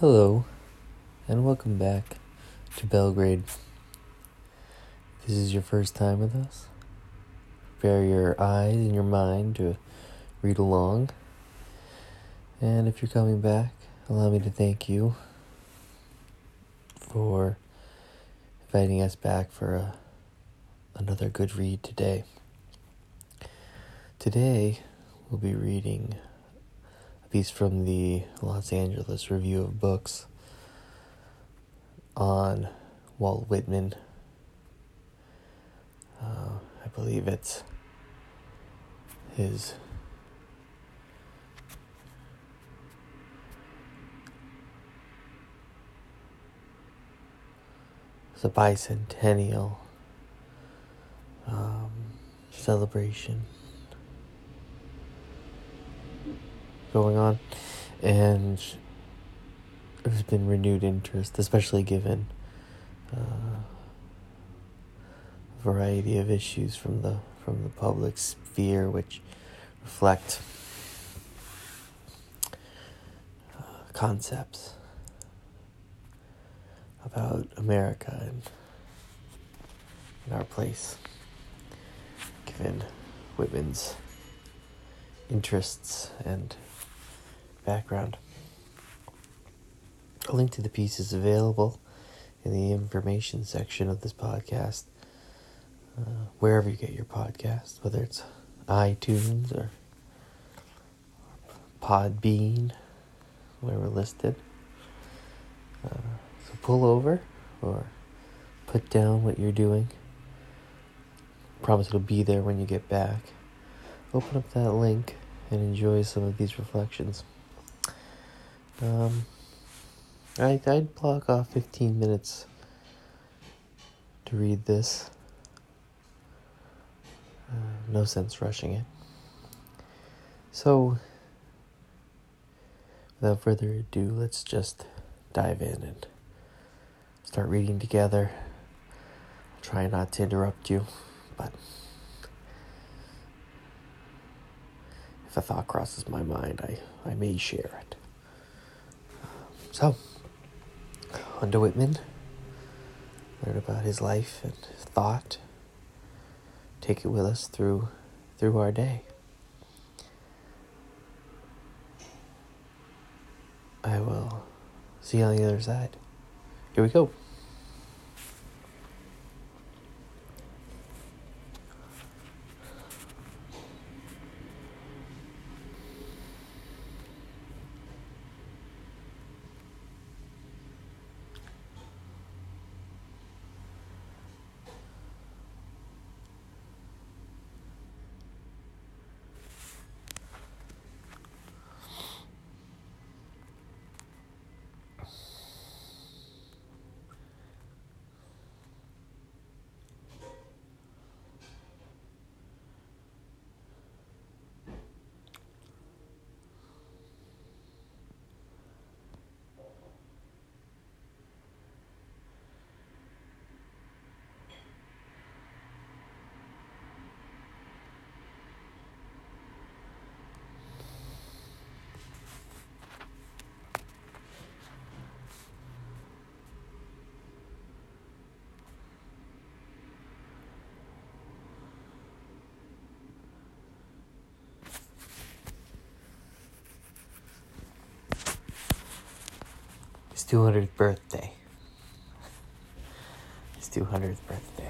Hello, and welcome back to Belgrade. If this is your first time with us. Prepare your eyes and your mind to read along. And if you're coming back, allow me to thank you for inviting us back for a, another good read today. Today, we'll be reading piece from the Los Angeles Review of Books on Walt Whitman. Uh, I believe it's his the bicentennial um, celebration going on, and there's been renewed interest, especially given uh, a variety of issues from the from the public sphere, which reflect uh, concepts about America and, and our place, given Whitman's interests and background. A link to the piece is available in the information section of this podcast, uh, wherever you get your podcast, whether it's iTunes or Podbean, where we're listed. Uh, so pull over or put down what you're doing. Promise it'll be there when you get back. Open up that link and enjoy some of these reflections. Um, I, I'd block off 15 minutes to read this. Uh, no sense rushing it. So, without further ado, let's just dive in and start reading together. I'll try not to interrupt you, but if a thought crosses my mind, I, I may share it. So, to Whitman. Learn about his life and thought. Take it with us through through our day. I will see you on the other side. Here we go. His 200th birthday. His 200th birthday.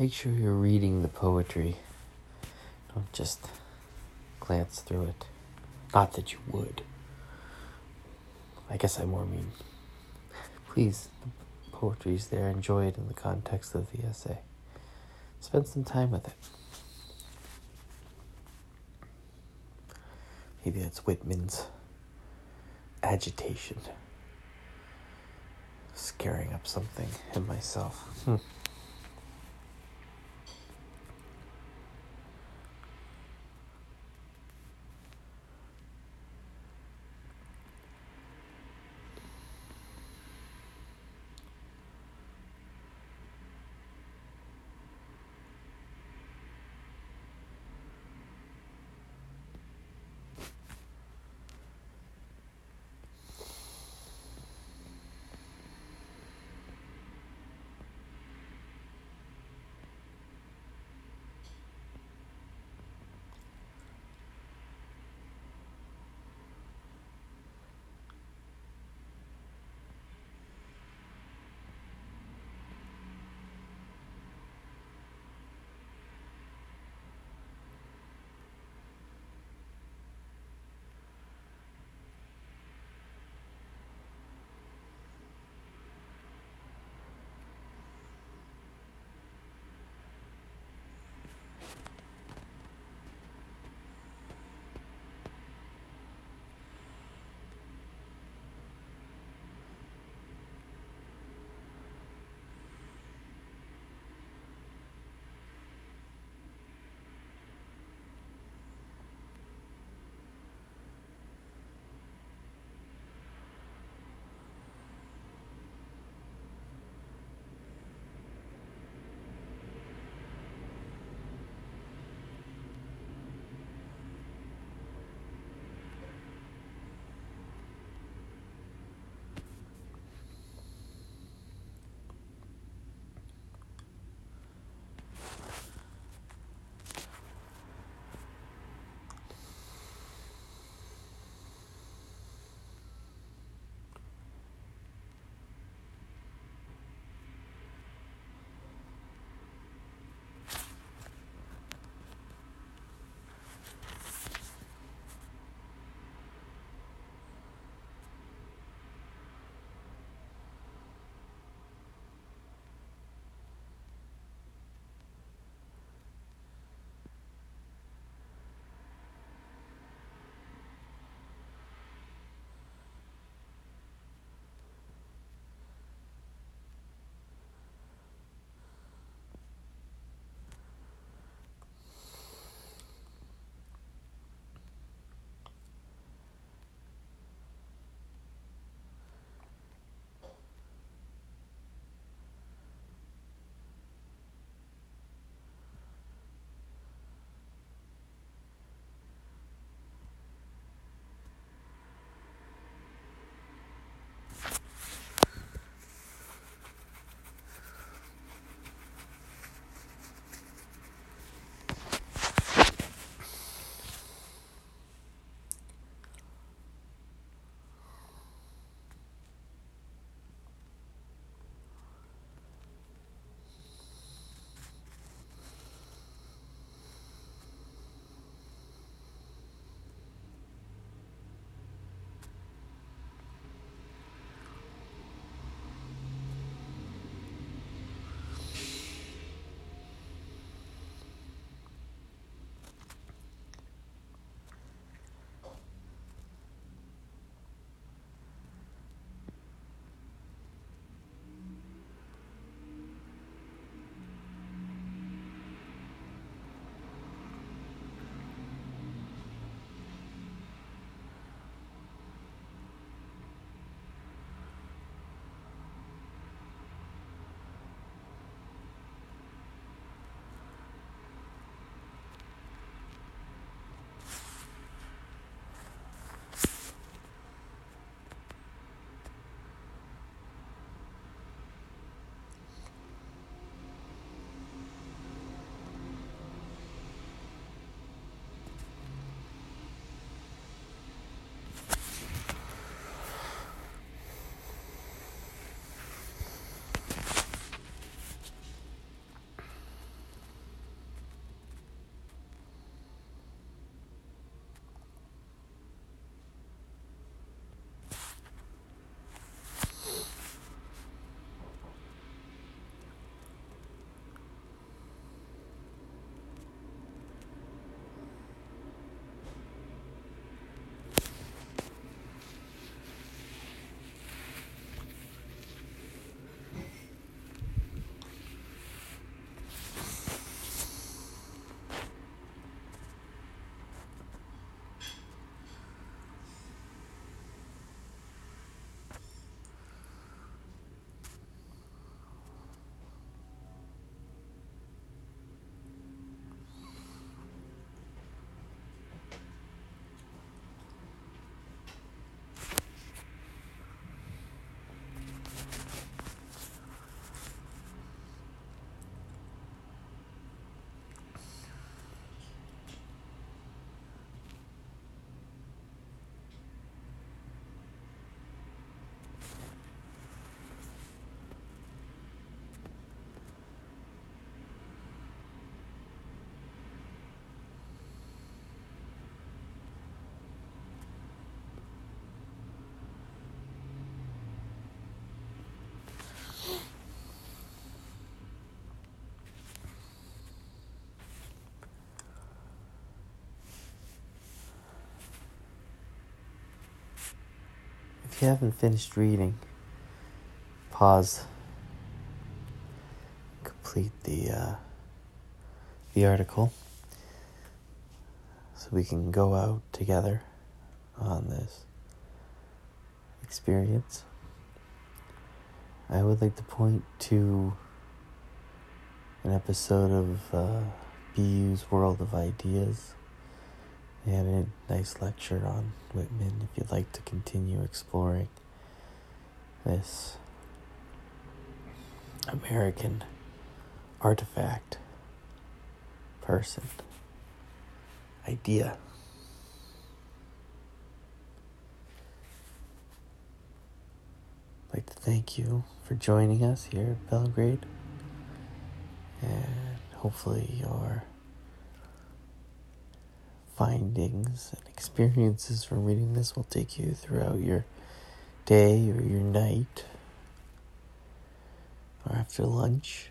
Make sure you're reading the poetry. Don't just glance through it. Not that you would. I guess I more mean, please, the poetry's there. Enjoy it in the context of the essay. Spend some time with it. Maybe that's Whitman's agitation, scaring up something in myself. Hmm. If you haven't finished reading, pause, complete the uh, the article, so we can go out together on this experience. I would like to point to an episode of uh, BU's World of Ideas. They had a nice lecture on Whitman if you'd like to continue exploring this American artifact, person, idea. I'd like to thank you for joining us here at Belgrade. And hopefully, your findings and experiences from reading this will take you throughout your day or your night or after lunch.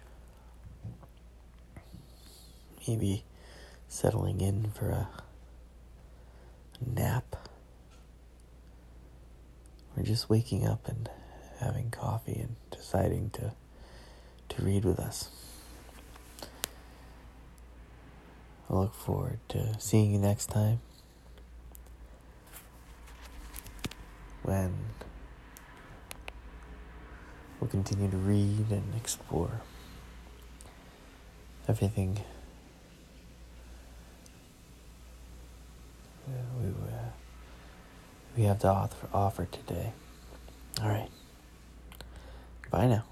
Maybe settling in for a nap or just waking up and having coffee and deciding to to read with us. I look forward to seeing you next time when we'll continue to read and explore everything we, uh, we have to offer, offer today. All right. Bye now.